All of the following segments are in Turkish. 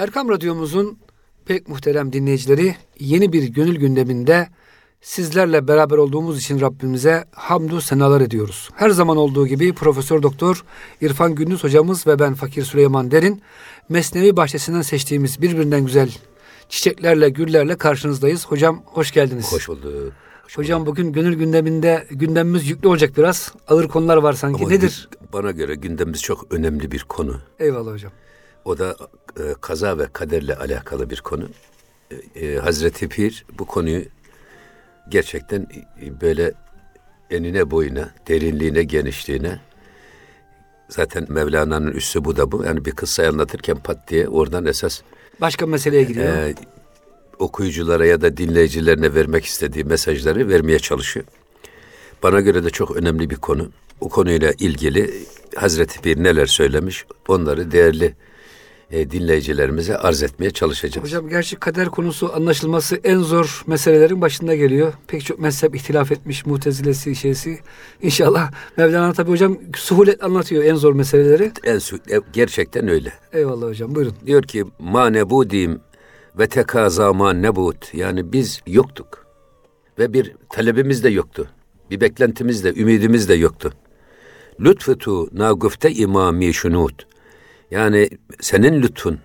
Erkam Radyomuzun pek muhterem dinleyicileri yeni bir gönül gündeminde sizlerle beraber olduğumuz için Rabbimize hamdü senalar ediyoruz. Her zaman olduğu gibi Profesör Doktor İrfan Gündüz hocamız ve ben Fakir Süleyman Derin Mesnevi bahçesinden seçtiğimiz birbirinden güzel çiçeklerle, güllerle karşınızdayız. Hocam hoş geldiniz. Hoş bulduk. Hoş Hocam bugün gönül gündeminde gündemimiz yüklü olacak biraz. Ağır konular var sanki. Ama Nedir? Bana göre gündemimiz çok önemli bir konu. Eyvallah hocam. O da e, kaza ve kaderle alakalı bir konu. E, e, Hazreti Pir bu konuyu gerçekten e, böyle enine boyuna, derinliğine, genişliğine zaten Mevlana'nın üssü bu da bu. Yani bir kıssayı anlatırken pat diye oradan esas Başka meseleye giriyor. e, okuyuculara ya da dinleyicilerine vermek istediği mesajları vermeye çalışıyor. Bana göre de çok önemli bir konu. Bu konuyla ilgili Hazreti Pir neler söylemiş onları değerli e, dinleyicilerimize arz etmeye çalışacağız. Hocam gerçi kader konusu anlaşılması en zor meselelerin başında geliyor. Pek çok mezhep ihtilaf etmiş, mutezilesi şeysi. İnşallah Mevlana tabi hocam suhulet anlatıyor en zor meseleleri. En e, gerçekten öyle. Eyvallah hocam buyurun. Diyor ki ma nebudim ve tekaza ma nebut. Yani biz yoktuk. Ve bir talebimiz de yoktu. Bir beklentimiz de, ümidimiz de yoktu. Lütfetu na güfte imami şunut. Yani senin lütfun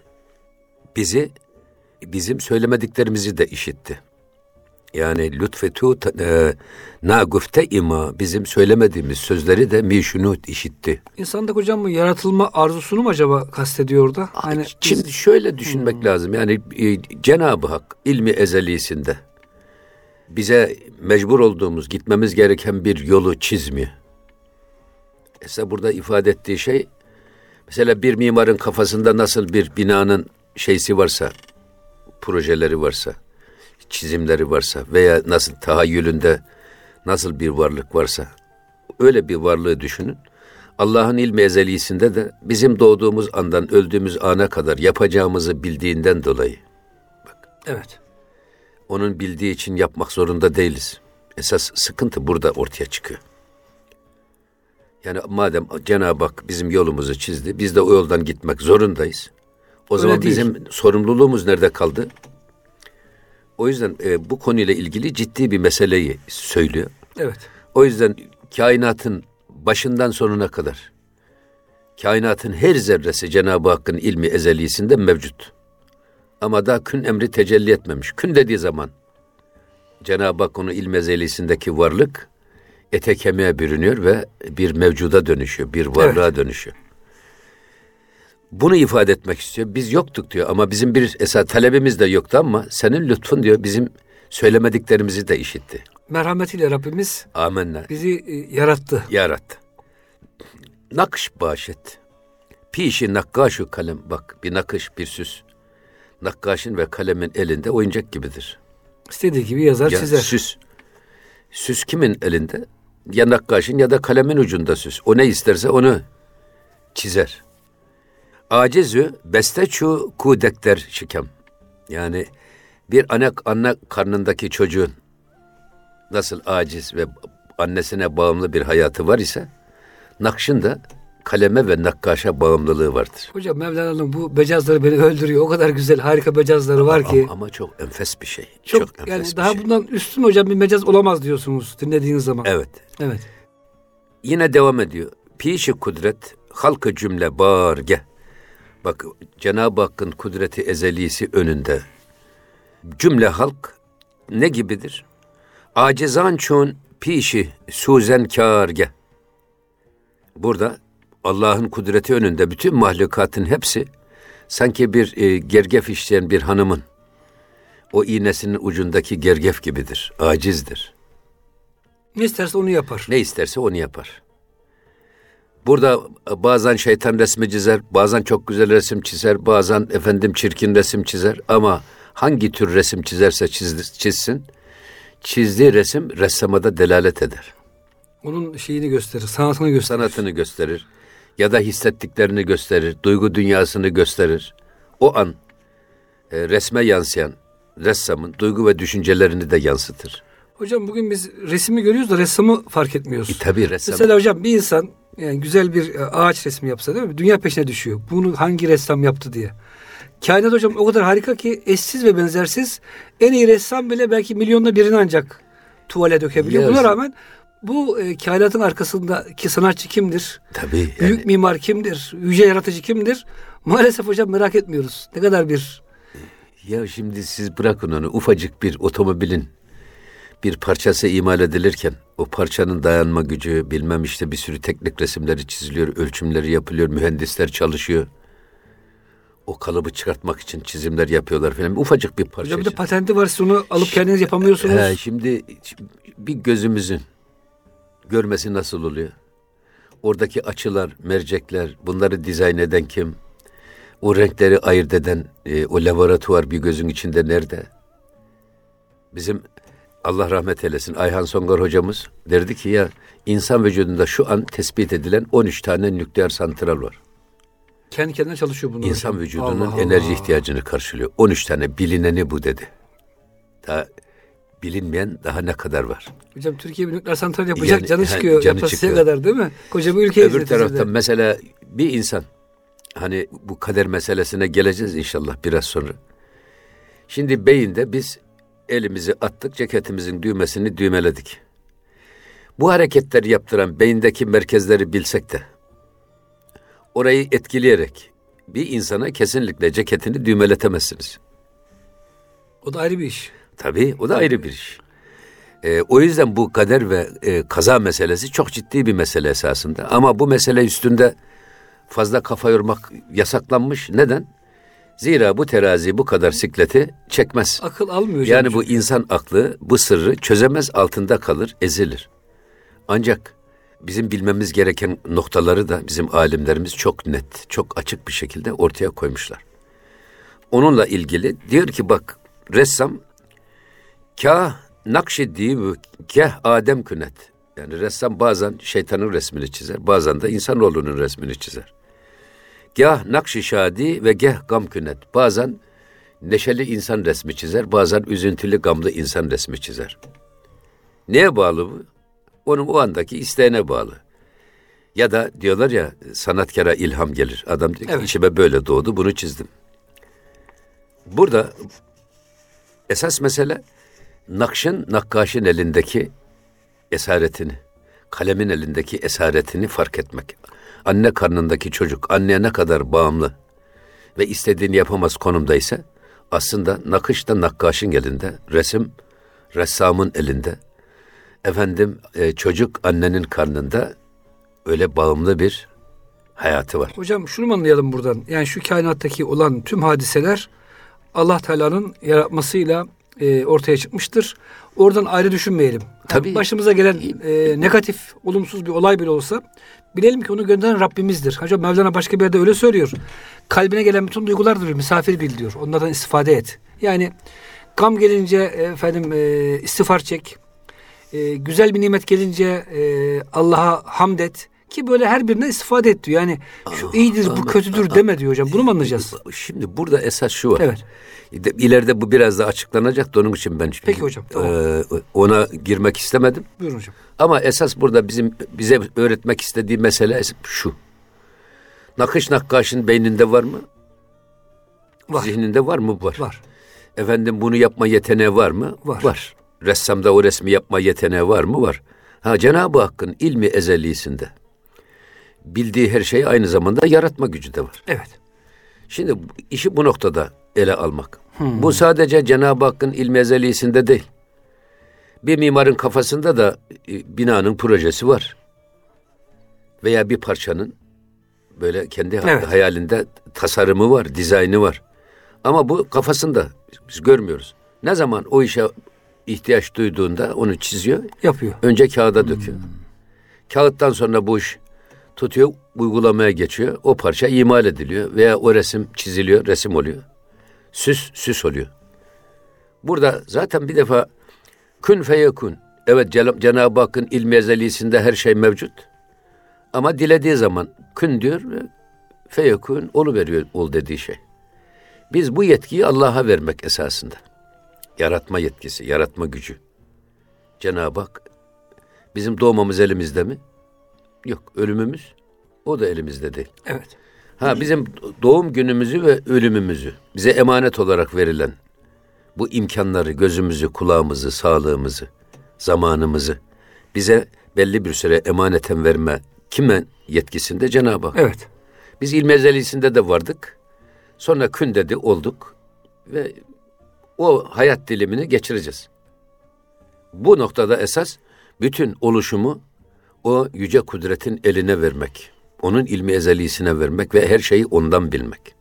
bizi bizim söylemediklerimizi de işitti. Yani lütfetu e, na güfte ima bizim söylemediğimiz sözleri de mişunut işitti. İnsanda hocam bu yaratılma arzusunu mu acaba kastediyor orada? Hani biz- Şimdi şöyle düşünmek lazım. Yani e, Cenab-ı Hak ilmi ezelisinde bize mecbur olduğumuz, gitmemiz gereken bir yolu çizmiyor. Mesela burada ifade ettiği şey mesela bir mimarın kafasında nasıl bir binanın şeysi varsa, projeleri varsa, çizimleri varsa veya nasıl tahayyülünde nasıl bir varlık varsa öyle bir varlığı düşünün. Allah'ın ilmi ezelisinde de bizim doğduğumuz andan öldüğümüz ana kadar yapacağımızı bildiğinden dolayı evet. onun bildiği için yapmak zorunda değiliz. Esas sıkıntı burada ortaya çıkıyor. Yani madem Cenab-ı Hak bizim yolumuzu çizdi, biz de o yoldan gitmek zorundayız. O Öyle zaman değil. bizim sorumluluğumuz nerede kaldı? O yüzden e, bu konuyla ilgili ciddi bir meseleyi söylüyor. Evet. O yüzden kainatın başından sonuna kadar kainatın her zerresi Cenab-ı Hakk'ın ilmi ezelisinde mevcut. Ama daha kün emri tecelli etmemiş. Kün dediği zaman Cenab-ı Hak onun ilmi ezelisindeki varlık ete kemiğe bürünüyor ve bir mevcuda dönüşüyor, bir varlığa dönüşüyor. Bunu ifade etmek istiyor. Biz yoktuk diyor ama bizim bir esas talebimiz de yoktu ama senin lütfun diyor bizim söylemediklerimizi de işitti. Merhametiyle Rabbimiz Amenna. bizi e, yarattı. yarattı. Nakış bağışet. Pişi nakkaşu kalem. Bak bir nakış, bir süs. Nakkaşın ve kalemin elinde oyuncak gibidir. İstediği gibi yazar Ya çizer. süs. Süs kimin elinde? Ya nakkaşın ya da kalemin ucunda süs. O ne isterse onu çizer. Acizü besteçu kudekter şikem. Yani bir anne, anne karnındaki çocuğun nasıl aciz ve annesine bağımlı bir hayatı var ise nakşın da kaleme ve nakkaşa bağımlılığı vardır. Hocam Mevlana'nın bu becazları beni öldürüyor. O kadar güzel harika becazları var ki. Ama, ama çok enfes bir şey. çok, Çok, enfes yani bir daha şey. bundan üstün hocam bir mecaz olamaz diyorsunuz dinlediğiniz zaman. Evet. Evet. Yine devam ediyor. Pişi kudret halkı cümle barge. Bak Cenab-ı Hakk'ın kudreti ezelisi önünde. Cümle halk ne gibidir? Acizan çun pişi suzen kârge. Burada Allah'ın kudreti önünde bütün mahlukatın hepsi sanki bir e, gergef işleyen bir hanımın o iğnesinin ucundaki gergef gibidir. Acizdir. Ne isterse onu yapar. Ne isterse onu yapar. Burada bazen şeytan resmi çizer, bazen çok güzel resim çizer, bazen efendim çirkin resim çizer ama hangi tür resim çizerse çizsin, çizdiği resim ressama da delalet eder. Onun şeyini gösterir, sanatını gösterir. Sanatını gösterir ya da hissettiklerini gösterir, duygu dünyasını gösterir. O an e, resme yansıyan ressamın duygu ve düşüncelerini de yansıtır. Hocam bugün biz resmi görüyoruz da ressamı fark etmiyoruz. E, tabii ressam Mesela hocam bir insan yani güzel bir e, ağaç resmi yapsa değil mi? Dünya peşine düşüyor. Bunu hangi ressam yaptı diye. kainat hocam o kadar harika ki eşsiz ve benzersiz. En iyi ressam bile belki milyonda birini ancak tuvale dökebiliyor. Yes. Buna rağmen bu e, kainatın arkasındaki sanatçı kimdir? Tabii. Büyük Yani, mimar kimdir? Yüce yaratıcı kimdir? Maalesef hocam merak etmiyoruz. Ne kadar bir ya şimdi siz bırakın onu ufacık bir otomobilin bir parçası imal edilirken o parçanın dayanma gücü bilmem işte bir sürü teknik resimleri çiziliyor, ölçümleri yapılıyor, mühendisler çalışıyor. O kalıbı çıkartmak için çizimler yapıyorlar falan. Ufacık bir parça. hocam bir de patenti var siz onu alıp kendiniz yapamıyorsunuz. He, şimdi bir gözümüzün görmesi nasıl oluyor? Oradaki açılar, mercekler, bunları dizayn eden kim? O renkleri ayırt eden e, o laboratuvar bir gözün içinde nerede? Bizim Allah rahmet eylesin Ayhan Songar hocamız derdi ki ya insan vücudunda şu an tespit edilen 13 tane nükleer santral var. Kendi kendine çalışıyor bunlar. İnsan hocam. vücudunun Allah enerji Allah. ihtiyacını karşılıyor. 13 tane bilineni bu dedi. Daha bilinmeyen daha ne kadar var? Hocam Türkiye bir nükleer santral yapacak Yani, canı çıkıyor. canı Yapasıya çıkıyor. kadar değil mi? Koca bir ülke Öbür taraftan mesela bir insan hani bu kader meselesine geleceğiz inşallah biraz sonra. Şimdi beyinde biz elimizi attık, ceketimizin düğmesini düğmeledik. Bu hareketleri yaptıran beyindeki merkezleri bilsek de orayı etkileyerek bir insana kesinlikle ceketini düğmeletemezsiniz. O da ayrı bir iş. Tabii o da ayrı bir iş. Ee, o yüzden bu kader ve e, kaza meselesi çok ciddi bir mesele esasında. Ama bu mesele üstünde fazla kafa yormak yasaklanmış. Neden? Zira bu terazi bu kadar sikleti çekmez. Akıl almıyor. Yani bu insan aklı bu sırrı çözemez altında kalır, ezilir. Ancak bizim bilmemiz gereken noktaları da bizim alimlerimiz çok net, çok açık bir şekilde ortaya koymuşlar. Onunla ilgili diyor ki bak ressam kah nakşeddiği bu kah Adem künet. Yani ressam bazen şeytanın resmini çizer, bazen de insanoğlunun resmini çizer. Gah nakşi şadi ve gah gam künet. Bazen neşeli insan resmi çizer, bazen üzüntülü gamlı insan resmi çizer. Neye bağlı bu? Onun o andaki isteğine bağlı. Ya da diyorlar ya sanatkara ilham gelir. Adam diyor ki Evet. içime böyle doğdu bunu çizdim. Burada esas mesele nakşın nakkaşın elindeki esaretini, kalemin elindeki esaretini fark etmek. Anne karnındaki çocuk anneye ne kadar bağımlı ve istediğini yapamaz konumdaysa aslında nakış da nakkaşın elinde, resim ressamın elinde. Efendim e, çocuk annenin karnında öyle bağımlı bir hayatı var. Hocam şunu mu anlayalım buradan? Yani şu kainattaki olan tüm hadiseler Allah Teala'nın yaratmasıyla e, ortaya çıkmıştır. Oradan ayrı düşünmeyelim. Yani Tabii. başımıza gelen e, negatif, olumsuz bir olay bile olsa bilelim ki onu gönderen Rabbimizdir. Hocam Mevlana başka bir yerde öyle söylüyor. Kalbine gelen bütün duygulardır misafir bil diyor. Onlardan istifade et. Yani gam gelince e, efendim e, istiğfar çek. E, güzel bir nimet gelince e, Allah'a hamd et. Ki böyle her birine istifade et diyor. Yani şu iyidir bu kötüdür deme diyor hocam. Bunu mu anlayacağız? Şimdi burada esas şu var. Evet. De- İleride bu biraz da açıklanacak da onun için ben Peki hocam, tamam. e, ona girmek istemedim. Buyurun hocam. Ama esas burada bizim bize öğretmek istediği mesele şu. Nakış nakkaşın beyninde var mı? Var. Zihninde var mı? Var. Var. Efendim bunu yapma yeteneği var mı? Var. Ressamda o resmi yapma yeteneği var mı? Var. Ha Cenab-ı Hakk'ın ilmi ezelisinde bildiği her şeyi aynı zamanda yaratma gücü de var. Evet. Şimdi işi bu noktada ele almak. Bu sadece Cenab-ı Hakk'ın ilmi ezelisinde değil. Bir mimarın kafasında da e, binanın projesi var. Veya bir parçanın böyle kendi Evet. hayalinde tasarımı var, dizaynı var. Ama bu kafasında biz görmüyoruz. Ne zaman o işe ihtiyaç duyduğunda onu çiziyor, Yapıyor. önce kağıda döküyor. Kağıttan sonra bu iş tutuyor, uygulamaya geçiyor. O parça imal ediliyor veya o resim çiziliyor, resim oluyor. Süs, süs oluyor. Burada zaten bir defa kün feyekun. Evet Cenab-ı Hakk'ın ilmi ezelisinde her şey mevcut. Ama dilediği zaman kün diyor ve feyekun veriyor ol dediği şey. Biz bu yetkiyi Allah'a vermek esasında. Yaratma yetkisi, yaratma gücü. Cenab-ı Hak Bizim doğmamız elimizde mi? Yok. Ölümümüz o da elimizde değil. Evet. Ha bizim doğum günümüzü ve ölümümüzü bize emanet olarak verilen bu imkanları, gözümüzü, kulağımızı, sağlığımızı, zamanımızı bize belli bir süre emaneten verme kimin yetkisinde Cenab-ı Hak. Evet. Biz ilmi ezelisinde de vardık. Sonra kün dedi olduk ve o hayat dilimini geçireceğiz. Bu noktada esas bütün oluşumu o yüce kudretin eline vermek. Onun ilmi ezelisine vermek ve her şeyi ondan bilmek.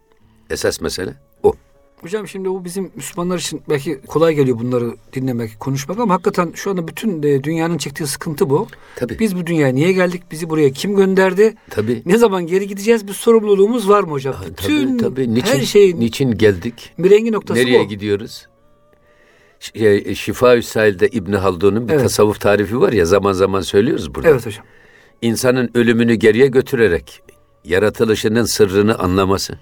Esas mesele o. Hocam şimdi bu bizim Müslümanlar için belki kolay geliyor bunları dinlemek, konuşmak ama hakikaten şu anda bütün e, dünyanın çektiği sıkıntı bu. Tabii. Biz bu dünyaya niye geldik? Bizi buraya kim gönderdi? Tabii. Ne zaman geri gideceğiz? Bir sorumluluğumuz var mı hocam? bütün tabii, tabii. Niçin, her şeyin niçin geldik? mirengi noktası Nereye bu. gidiyoruz? Ş- e, Şifa-ü Sail'de İbn Haldun'un bir Evet. tasavvuf tarifi var ya zaman zaman söylüyoruz burada. Evet hocam. İnsanın ölümünü geriye götürerek yaratılışının sırrını anlaması,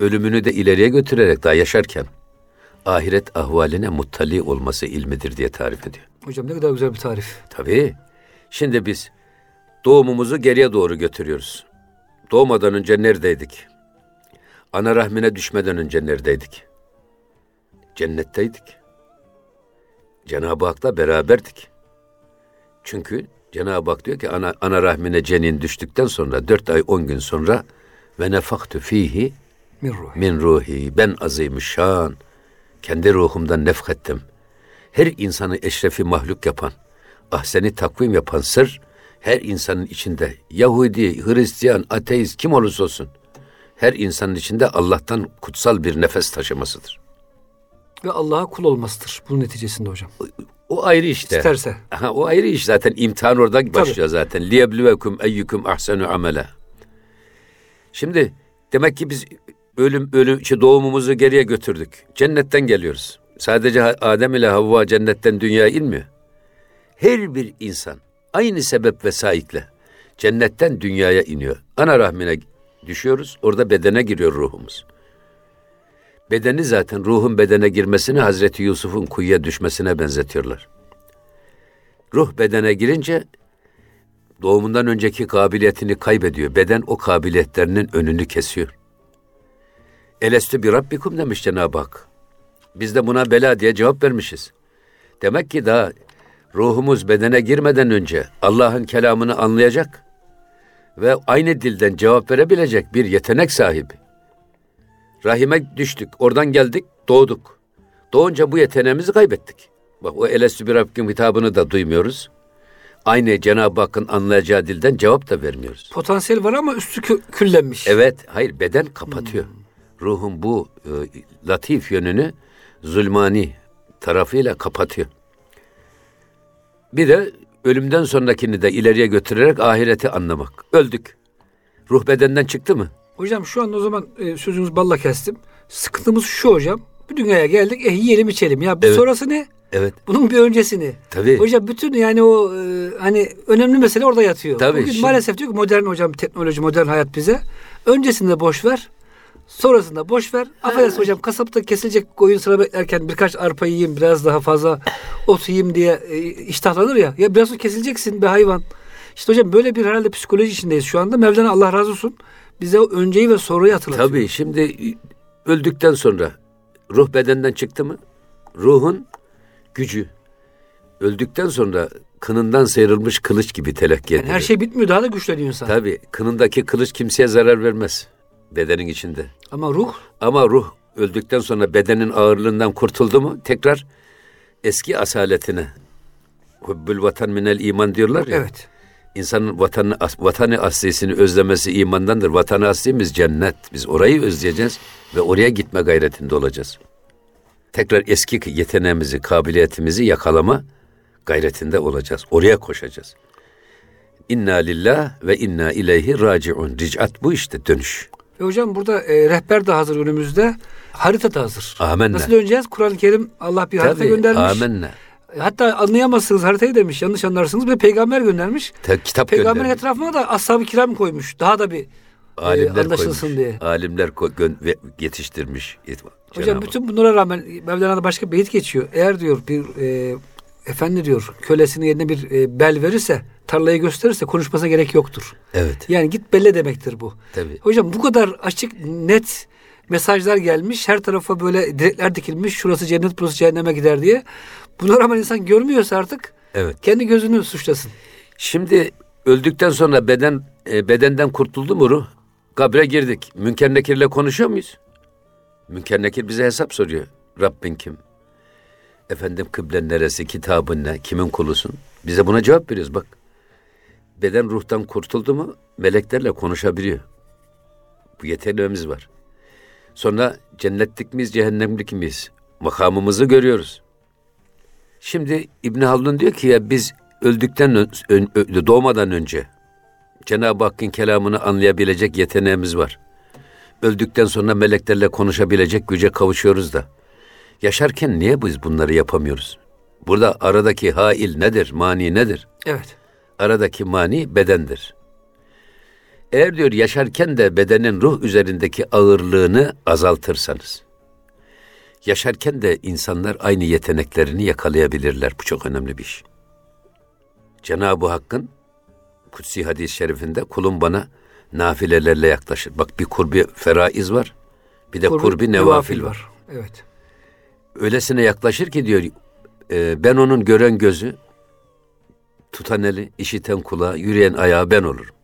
ölümünü de ileriye götürerek daha yaşarken ahiret ahvaline muttali olması ilmidir diye tarif ediyor. Hocam ne kadar güzel bir tarif. Tabii. Şimdi biz doğumumuzu geriye doğru götürüyoruz. Doğmadan önce neredeydik? Ana rahmine düşmeden önce neredeydik? Cennetteydik. Cenab-ı Hak'la beraberdik. Çünkü Cenab-ı Hak diyor ki ana, ana rahmine cenin düştükten sonra dört ay on gün sonra ve nefaktu fihi Min ruhi. min ruhi ben azimüşşan kendi ruhumdan nefkettim. Her insanı eşrefi mahluk yapan, ahseni takvim yapan sır her insanın içinde Yahudi, Hristiyan, ateist kim olursa olsun her insanın içinde Allah'tan kutsal bir nefes taşımasıdır. Ve Allah'a kul olmasıdır bunun neticesinde hocam. O ayrı işte. İsterse. Aha, o ayrı iş zaten imtihan orada başlıyor zaten. Liyebluvekum eyyukum ahsenu amela. Şimdi demek ki biz ölüm ölüm işte doğumumuzu geriye götürdük. Cennetten geliyoruz. Sadece Adem ile Havva cennetten dünyaya inmiyor. Her bir insan aynı sebep ve saikle cennetten dünyaya iniyor. Ana rahmine düşüyoruz. Orada bedene giriyor ruhumuz. Bedeni zaten ruhun bedene girmesini Hazreti Yusuf'un kuyuya düşmesine benzetiyorlar. Ruh bedene girince doğumundan önceki kabiliyetini kaybediyor. Beden o kabiliyetlerinin önünü kesiyor. Elestü bir Rabbikum demiş Cenab-ı Hak. Biz de buna bela diye cevap vermişiz. Demek ki daha ruhumuz bedene girmeden önce Allah'ın kelamını anlayacak ve aynı dilden cevap verebilecek bir yetenek sahibi. Rahime düştük, oradan geldik, doğduk. Doğunca bu yeteneğimizi kaybettik. Bak o Elestü bir Rabbikum hitabını da duymuyoruz. Aynı Cenab-ı Hakk'ın anlayacağı dilden cevap da vermiyoruz. Potansiyel var ama üstü kü- küllenmiş. Evet, hayır beden kapatıyor. Ruhun bu e, latif yönünü zulmani tarafıyla kapatıyor. Bir de ölümden sonrakini de ileriye götürerek ahireti anlamak. Öldük. Ruh bedenden çıktı mı? Hocam şu an o zaman e, sözünüz balla kestim. Sıkıntımız şu hocam. Bu dünyaya geldik. Eh yiyelim içelim. Ya bu Evet. sonrası ne? Evet. Bunun bir öncesini. Tabii. Hocam bütün yani o e, hani önemli mesele orada yatıyor. Tabii, Bugün şimdi- maalesef diyor ki modern hocam teknoloji modern hayat bize. Öncesinde boş ver. Sonrasında boş ver. Affedersin hocam kasapta kesilecek koyun sıra beklerken birkaç arpa yiyeyim biraz daha fazla ot yiyeyim diye e, iştahlanır ya. Ya biraz sonra kesileceksin be hayvan. İşte hocam böyle bir herhalde psikoloji içindeyiz şu anda. Mevlana Allah razı olsun bize o önceyi ve sonrayı hatırlatıyor. Tabii şimdi öldükten sonra ruh bedenden çıktı mı? Ruhun gücü öldükten sonra kınından sıyrılmış kılıç gibi telakki Yani edilir. her şey bitmiyor daha da güçleniyor insan. Tabii kınındaki kılıç kimseye zarar vermez bedenin içinde. Ama ruh Ama ruh öldükten sonra bedenin ağırlığından kurtuldu mu tekrar eski asaletine hubbül vatan minel iman diyorlar ya. evet. İnsanın vatanı, vatanı aslisini özlemesi imandandır. Vatanı aslimiz cennet. Biz orayı özleyeceğiz ve oraya gitme gayretinde olacağız. Tekrar eski yeteneğimizi, kabiliyetimizi yakalama gayretinde olacağız. Oraya koşacağız. İnna lillah ve inna ileyhi raciun. Ricat bu işte dönüş. Ve hocam burada e, rehber de hazır önümüzde. Harita da hazır. Amenna. Nasıl döneceğiz? Kur'an-ı Kerim Allah bir harita göndermiş. Amenna. Hatta anlayamazsınız haritayı demiş. Yanlış anlarsınız. Bir peygamber göndermiş. Te- kitap Peygamberin göndermiş. etrafına da ashab-ı kiram koymuş. Daha da bir Alimler e, anlaşılsın koymuş. diye. Alimler ko- gön- ve- yetiştirmiş. Hocam Cenab-ı bütün bunlara rağmen Mevlana'da başka beyit geçiyor. Eğer diyor bir e, efendi diyor kölesinin yerine bir e, bel verirse tarlayı gösterirse konuşmasına gerek yoktur. Evet. Yani git belle demektir bu. Tabii. Hocam bu kadar açık net mesajlar gelmiş. Her tarafa böyle direkler dikilmiş. Şurası cennet burası cehenneme gider diye. Bunlar ama insan görmüyorsa artık Evet. kendi gözünü suçlasın. Şimdi öldükten sonra beden e, bedenden kurtuldu mu ruh? Kabre girdik. Münker Nekir'le konuşuyor muyuz? Münker Nekir bize hesap soruyor. Rabbin kim? Efendim kıblen neresi? Kitabın ne? Kimin kulusun? Bize buna cevap veriyoruz bak. Beden ruhtan kurtuldu mu meleklerle konuşabiliyor. Bu yeteneğimiz var. Sonra cennetlik miyiz, cehennemlik miyiz? Makamımızı görüyoruz. Şimdi İbn Haldun diyor ki ya biz öldükten ön- ön- doğmadan önce Cenab-ı Hakk'ın kelamını anlayabilecek yeteneğimiz var. Öldükten sonra meleklerle konuşabilecek güce kavuşuyoruz da. Yaşarken niye biz bunları yapamıyoruz? Burada aradaki hail nedir, mani nedir? Evet. Aradaki mani bedendir. Eğer diyor yaşarken de bedenin ruh üzerindeki ağırlığını azaltırsanız, yaşarken de insanlar aynı yeteneklerini yakalayabilirler. Bu çok önemli bir iş. Cenab-ı Hakk'ın kutsi hadis-i şerifinde kulum bana nafilelerle yaklaşır. Bak bir kurbi feraiz var, bir de kurbi, nevafil var. Evet. Öylesine yaklaşır ki diyor, e, ben onun gören gözü, tutan eli, işiten kulağı, yürüyen ayağı ben olurum.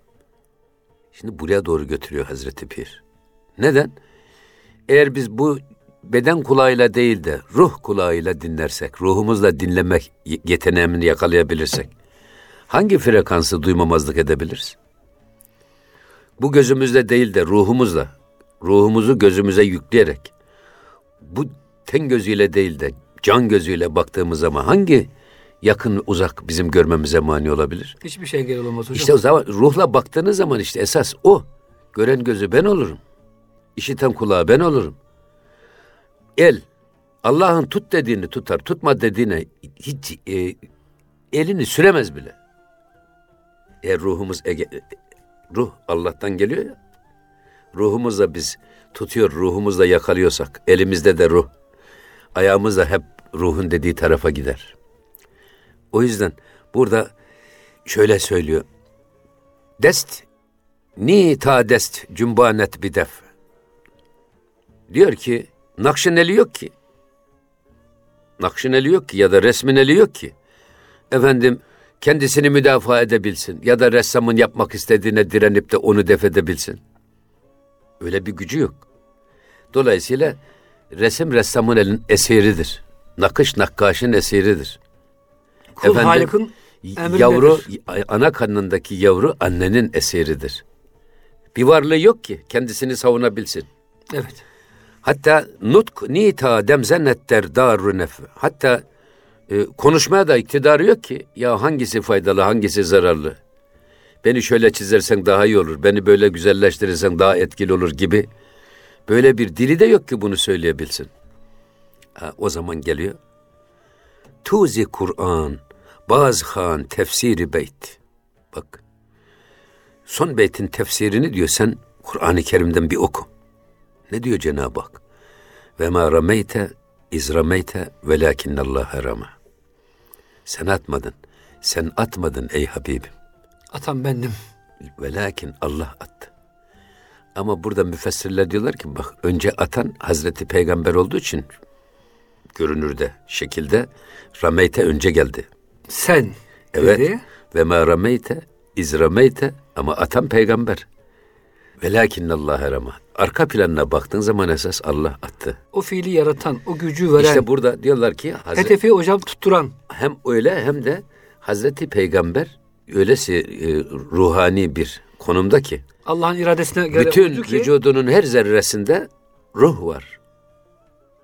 Şimdi buraya doğru götürüyor Hazreti Pir. Neden? Eğer biz bu beden kulağıyla değil de ruh kulağıyla dinlersek, ruhumuzla dinlemek yeteneğini yakalayabilirsek, hangi frekansı duymamazlık edebiliriz? Bu gözümüzle değil de ruhumuzla, ruhumuzu gözümüze yükleyerek, bu ten gözüyle değil de can gözüyle baktığımız zaman hangi yakın uzak bizim görmemize mani olabilir? Hiçbir şey engel olamaz hocam. İşte o zaman ruhla baktığınız zaman işte esas o. Gören gözü ben olurum. İşiten kulağı ben olurum. El Allah'ın tut dediğini tutar, tutma dediğine hiç e, elini süremez bile. Eğer ruhumuz ege, ruh Allah'tan geliyor ya. Ruhumuzla biz tutuyor, ruhumuzla yakalıyorsak, elimizde de ruh, ayağımız da hep ruhun dediği tarafa gider. O yüzden burada şöyle söylüyor. Dest ni ta dest cümbanet bidef. Diyor ki nakşın eli yok ki. Nakşın eli yok ki ya da resmin eli yok ki. Efendim kendisini müdafaa edebilsin ya da ressamın yapmak istediğine direnip de onu def edebilsin. Öyle bir gücü yok. Dolayısıyla resim ressamın elin eseridir. Nakış nakkaşın eseridir. Kul Efendim, Halık'ın. Yavru ana karnındaki yavru annenin eseridir. Bir varlığı yok ki kendisini savunabilsin. Evet. Hatta nutk nita demzennetter daru nef. Hatta e, konuşmaya da iktidarı yok ki. Ya hangisi faydalı, hangisi zararlı? Beni şöyle çizersen daha iyi olur. Beni böyle güzelleştirirsen daha etkili olur gibi. Böyle bir dili de yok ki bunu söyleyebilsin. Ha, o zaman geliyor. Tuzi Kur'an, Baz Han tefsiri beyt. Bak. Son beytin tefsirini diyor sen Kur'an-ı Kerim'den bir oku. Ne diyor Cenab-ı Hak? Ve ma rameyte iz rameyte velakinnallâhe rama. Sen atmadın. Sen atmadın ey Habibim. Atan bendim. Velakin Allah attı. Ama burada müfessirler diyorlar ki bak önce atan Hazreti Peygamber olduğu için görünürde, şekilde rameyte önce geldi. Sen Evet. dedi. Ve ma rameyte iz rameyte ama atan peygamber. Velakinnallâhe rama. Arka planına baktığın zaman esas Allah attı. O fiili yaratan, o gücü veren, İşte burada diyorlar ki hedefi hocam tutturan. hem öyle hem de Hazreti Peygamber öylesi e, ruhani bir konumda ki Allah'ın iradesine göre bütün ki, vücudunun her zerresinde ruh var.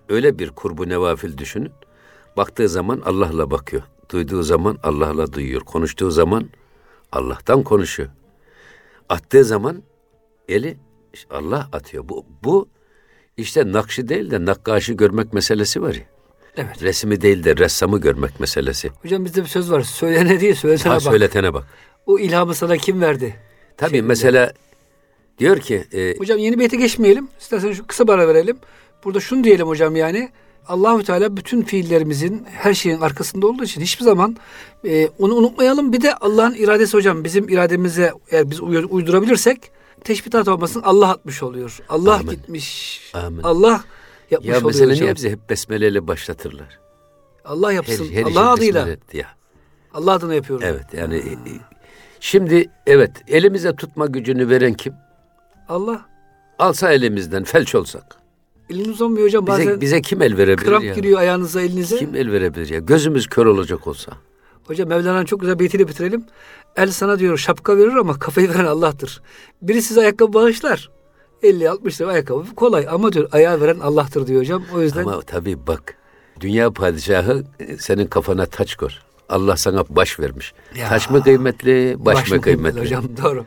Öyle bir kurbu nevafil düşünün. Baktığı zaman Allah'la bakıyor. Duyduğu zaman Allah'la duyuyor. Konuştuğu zaman Allah'tan konuşuyor. Attığı zaman eli Allah atıyor. Bu, bu işte nakşı değil de nakkaşı görmek meselesi var ya. Evet. Resmi değil de ressamı görmek meselesi. Hocam bizde bir söz var. Söylene değil, söyletene Ha bak. söyletene bak. O ilhamı sana kim verdi? Tabii Şeklinde. mesela diyor ki e, Hocam yeni beyte geçmeyelim. İstersen şu kısa bara verelim. Burada şunu diyelim hocam yani. Allahü Teala bütün fiillerimizin her şeyin arkasında olduğu için hiçbir zaman e, onu unutmayalım. Bir de Allah'ın iradesi hocam bizim irademize eğer biz uy- uydurabilirsek teşbihat olmasın Allah atmış oluyor. Allah Amin. gitmiş. Amin. Allah yapmış Ya oluyor mesela hocam. niye bize hep besmeleyle başlatırlar? Allah Her, yapsın. her işi Allah adıyla. ya. Allah adına yapıyorum. Evet yani e, e, şimdi evet elimize tutma gücünü veren kim? Allah Alsa elimizden felç olsak. elini uzanmıyor hocam Bize, bazen bize kim el verebilir kramp ya? giriyor ayağınıza elinize. Kim el verebilir ya? Gözümüz kör olacak olsa. Hocam Mevlana'nın çok güzel beytiyle bitirelim. El sana diyor şapka verir ama kafayı veren Allah'tır. Biri size ayakkabı bağışlar. 50-60 lira ayakkabı kolay ama diyor ayağı veren Allah'tır diyor hocam. O yüzden Ama tabii bak dünya padişahı e, senin kafana taç kor. Allah sana baş vermiş. Ya. Taç mı kıymetli, baş, mı kıymetli? Hocam doğru.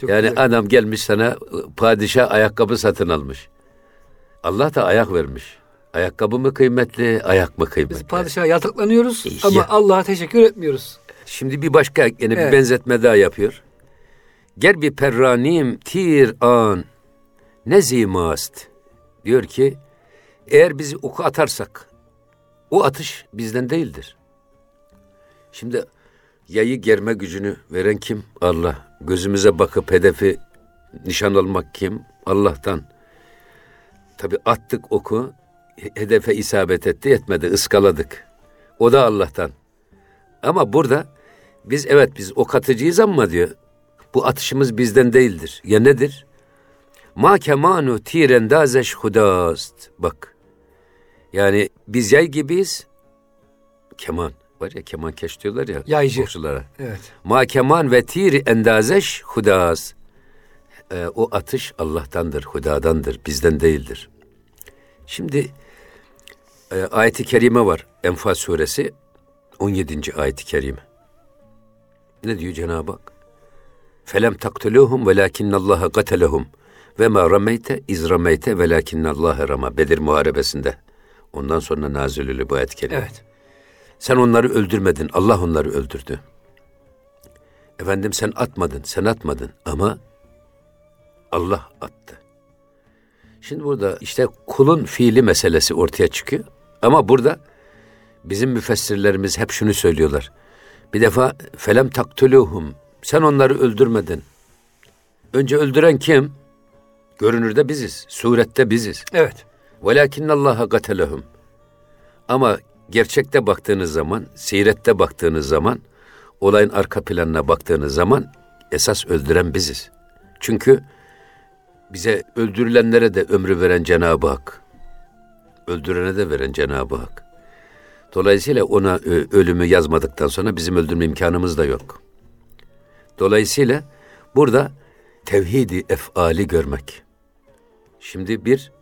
Çok yani güzel. adam gelmiş sana e, padişah ayakkabı satın almış. Allah da ayak vermiş. Ayakkabı mı kıymetli, ayak mı kıymetli? Biz padişaha yataklanıyoruz Ya. ama Allah'a teşekkür etmiyoruz. Şimdi bir başka yine bir Evet. benzetme daha yapıyor. Ger bir perranim tir an ne zimast. Diyor ki eğer bizi oku atarsak o atış bizden değildir. Şimdi yayı germe gücünü veren kim? Allah. Gözümüze bakıp hedefi nişan almak kim? Allah'tan. Tabi attık oku, hedefe isabet etti, yetmedi, ıskaladık. O da Allah'tan. Ama burada biz evet biz ok atıcıyız ama diyor bu atışımız bizden değildir. Ya nedir? Ma kemanu tirendazeş hudast. Bak. Yani biz yay gibiyiz. Keman. Var ya keman keş diyorlar ya. Yaycı. okçulara. Evet. Ma keman ve tiri endazeş hudaz. Ee, o atış Allah'tandır, hudadandır, bizden değildir. Şimdi e, ayeti kerime var. Enfal suresi 17. ayeti kerime. Ne diyor Cenab-ı Hak? Felem taktuluhum velakinnallaha katelehum ve ma rameyte iz rameyte velakinnallaha rama. Bedir muharebesinde. Ondan sonra nazilülü bu ayet kerime. Evet. Sen onları öldürmedin, Allah onları öldürdü. Efendim sen atmadın, sen atmadın ama Allah attı. Şimdi burada işte kulun fiili meselesi ortaya çıkıyor. Ama burada bizim müfessirlerimiz hep şunu söylüyorlar. Bir defa felem taktuluhum. Sen onları öldürmedin. Önce öldüren kim? Görünürde biziz. Surette biziz. Evet. Velakinnallaha gatelehum. Ama gerçekte baktığınız zaman, sirette baktığınız zaman, olayın arka planına baktığınız zaman esas öldüren biziz. Çünkü bize öldürülenlere de ömrü veren Cenab-ı Hak. Öldürene de veren Cenab-ı Hak. Dolayısıyla ona ö- ölümü yazmadıktan sonra bizim öldürme imkanımız da yok. Dolayısıyla burada tevhidi efali görmek. Şimdi bir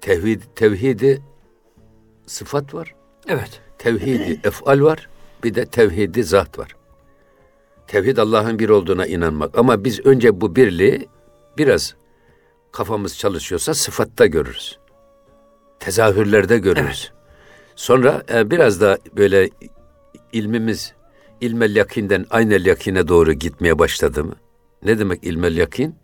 tevhid tevhidi sıfat var. Evet. Tevhidi efal var. Bir de tevhidi zat var. Tevhid Allah'ın bir olduğuna inanmak. Ama biz önce bu birliği biraz kafamız çalışıyorsa sıfatta görürüz. Tezahürlerde görürüz. Sonra e, biraz da böyle ilmimiz ilmel yakinden aynel yakine doğru gitmeye başladı mı? Ne demek ilmel yakin?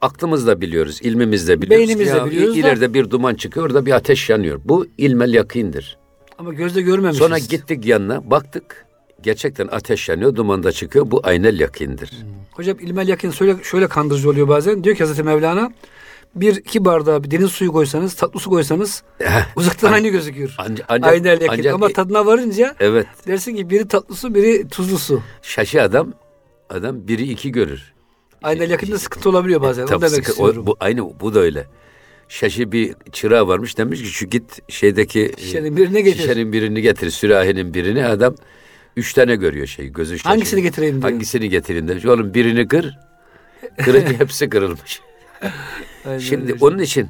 Aklımızla biliyoruz, ilmimizle biliyoruz. Beynimizle Ya, biliyoruz da- İleride bir duman çıkıyor, orada bir ateş yanıyor. Bu ilmel yakindir. Ama gözle görmemişiz. Sonra gittik yanına, baktık. Gerçekten ateş yanıyor, duman da çıkıyor. Bu aynel yakindir. Hocam ilmel yakın şöyle, şöyle kandırıcı oluyor bazen. Diyor ki Hazreti Mevlana bir iki bardağa bir deniz suyu koysanız, tatlı su koysanız uzaktan aynı gözüküyor. Anca- ancak- aynı el yakın. ancak- Ama tadına varınca Evet, dersin ki biri tatlı su, biri tuzlu su. şaşı adam, adam biri iki görür. Aynı el yakında sıkıntı olabiliyor bazen. Onu Tabii demek sıkı- o- istiyorum. bu, aynı bu da öyle. Şaşı bir çırağı varmış demiş ki şu git şeydeki Şişenin birini getir. Şişenin birini getir, sürahinin birini. Adam üç tane görüyor şey, gözü şaşıyor. Hangisini getireyim diyor. Hangisini getireyim demiş. Oğlum birini kır, kırınca hepsi kırılmış. Aynen Şimdi öyle. onun için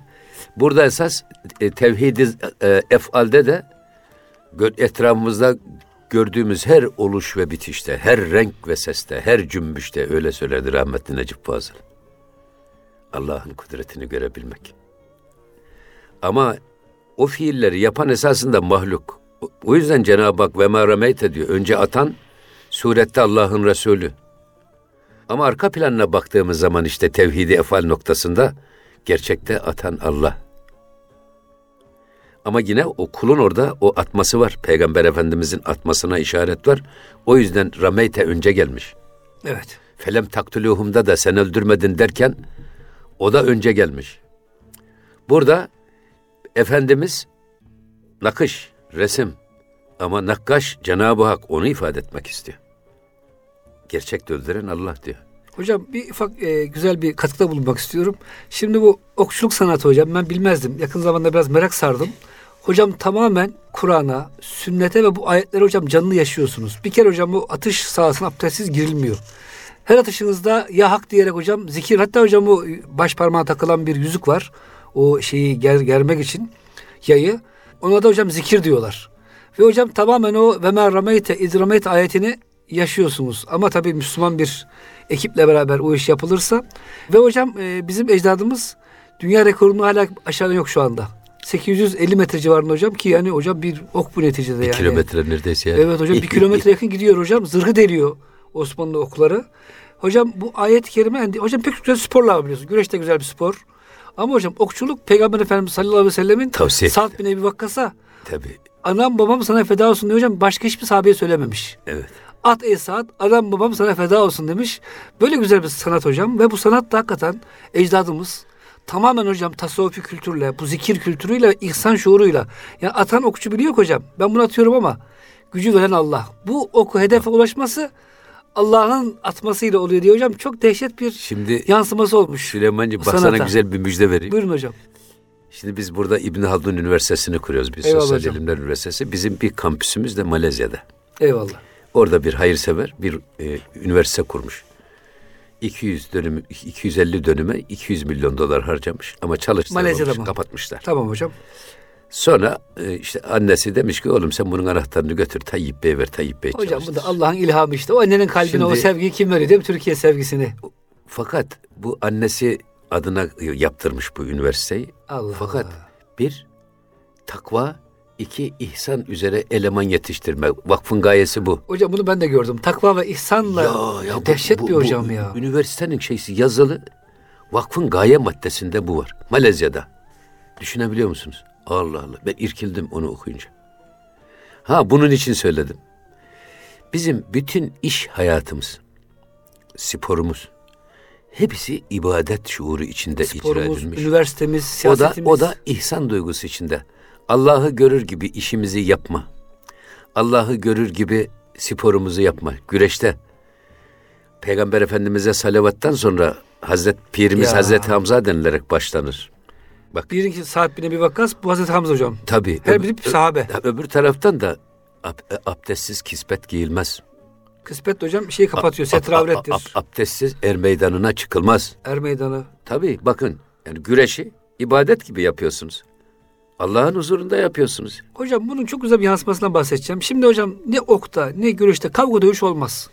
burada esas e, tevhidi e, efalde de etrafımızda gördüğümüz her oluş ve bitişte, her renk ve seste, her cümbüşte öyle söylerdi rahmetli Necip Fazıl. Allah'ın kudretini görebilmek. Ama o fiilleri yapan esasında mahluk. O- yüzden Cenab-ı Hak ve ma diyor. Önce atan surette Allah'ın Resulü. Ama arka planına baktığımız zaman işte tevhidi efal noktasında gerçekte atan Allah. Ama yine o kulun orada o atması var. Peygamber Efendimizin atmasına işaret var. O yüzden rameyte önce gelmiş. Evet. Felem taktuluhumda da sen öldürmedin derken o da önce gelmiş. Burada Efendimiz nakış, resim ama nakkaş Cenab-ı Hak onu ifade etmek istiyor. Gerçekte öldüren Allah diyor. Hocam bir ufak e, güzel bir katkıda bulunmak istiyorum. Şimdi bu okçuluk sanatı hocam ben bilmezdim. Yakın zamanda biraz merak sardım. Hocam tamamen Kur'an'a, sünnete ve bu ayetleri hocam canlı yaşıyorsunuz. Bir kere hocam bu atış sahasına abdestsiz girilmiyor. Her atışınızda ya hak diyerek hocam zikir hatta hocam bu baş parmağa takılan bir yüzük var. O şeyi ger, germek için yayı. Ona da hocam zikir diyorlar. Ve hocam tamamen o ve mer rameyte ayetini yaşıyorsunuz. Ama tabii Müslüman bir ekiple beraber o iş yapılırsa ve hocam e, bizim ecdadımız dünya rekorunu hala aşağıda yok şu anda. 850 metre civarında hocam ki yani hocam bir ok bu neticede Bir yani. kilometre neredeyse yani. Evet hocam bir kilometre yakın gidiyor hocam. Zırhı deliyor Osmanlı okları. Hocam bu ayet-i kerime hocam pek güzel sporlar biliyorsun. Güreş de güzel bir spor. Ama hocam okçuluk Peygamber Efendimiz sallallahu aleyhi ve sellemin Tavsiye Sa'd bin Ebi Vakkas'a Tabii. anam babam sana feda olsun diyor hocam. Başka hiçbir sahabeye söylememiş. Evet. At ey Sa'd, anam babam sana feda olsun demiş. Böyle güzel bir sanat hocam. Ve bu sanat da hakikaten ecdadımız tamamen hocam tasavvufi kültürle, bu zikir kültürüyle, ihsan şuuruyla. Yani atan okçu biliyor ki hocam. Ben bunu atıyorum ama gücü veren Allah. Bu oku hedefe ulaşması Allah'ın atmasıyla oluyor diye hocam. Çok dehşet bir Şimdi yansıması olmuş. Süleymancığım bak sana güzel bir müjde vereyim. Buyurun hocam. Şimdi biz burada İbn Haldun Üniversitesi'ni kuruyoruz. Biz Eyvallah Sosyal hocam. İlimler Üniversitesi. Bizim bir kampüsümüz de Malezya'da. Eyvallah. Orada bir hayırsever bir e, üniversite kurmuş. 200 dönüm 250 dönüme 200 milyon dolar harcamış ama çalıştırmamış, kapatmışlar. Tamam hocam. Sonra e, işte annesi demiş ki oğlum sen bunun anahtarını götür Tayyip Bey ver Tayyip Bey Hocam bu çalıştırsın." da Allah'ın ilhamı işte. O annenin kalbine o Şimdi- sevgiyi kim veriyor değil mi? Türkiye sevgisini. Fakat bu annesi adına yaptırmış bu üniversiteyi. Allah Fakat bir takva, iki ihsan üzere eleman yetiştirme. Vakfın gayesi bu. Hocam bunu ben de gördüm. Takva ve ihsanla bu- dehşet bu- bir bu hocam ya. Üniversitenin şeysi yazılı. Vakfın gaye maddesinde bu var. Malezya'da. Düşünebiliyor musunuz? Allah Allah. Ben irkildim onu okuyunca. Ha bunun için söyledim. Bizim bütün iş hayatımız, sporumuz, hepsi ibadet şuuru içinde icra Sporumuz, edilmiş. üniversitemiz, O da, siyasetimiz. o da ihsan duygusu içinde. Allah'ı görür gibi işimizi yapma. Allah'ı görür gibi sporumuzu yapma. Güreşte Peygamber Efendimiz'e salavattan sonra Hazret Pirimiz Ya. Hazreti Hamza denilerek başlanır. Bak Birinci saat bine bir vakas bu Hazreti Hamza hocam. tabii. Her biri bir sahabe. öbür taraftan da ab- e, abdestsiz kispet giyilmez. Kısmet hocam şeyi kapatıyor. Setravrettir. ab- ab- abdestsiz er meydanına çıkılmaz. Er meydanı. Tabii bakın yani güreşi ibadet gibi yapıyorsunuz. Allah'ın huzurunda yapıyorsunuz. Hocam bunun çok güzel bir yansımasından bahsedeceğim. Şimdi hocam ne okta ne güreşte kavga dövüş olmaz.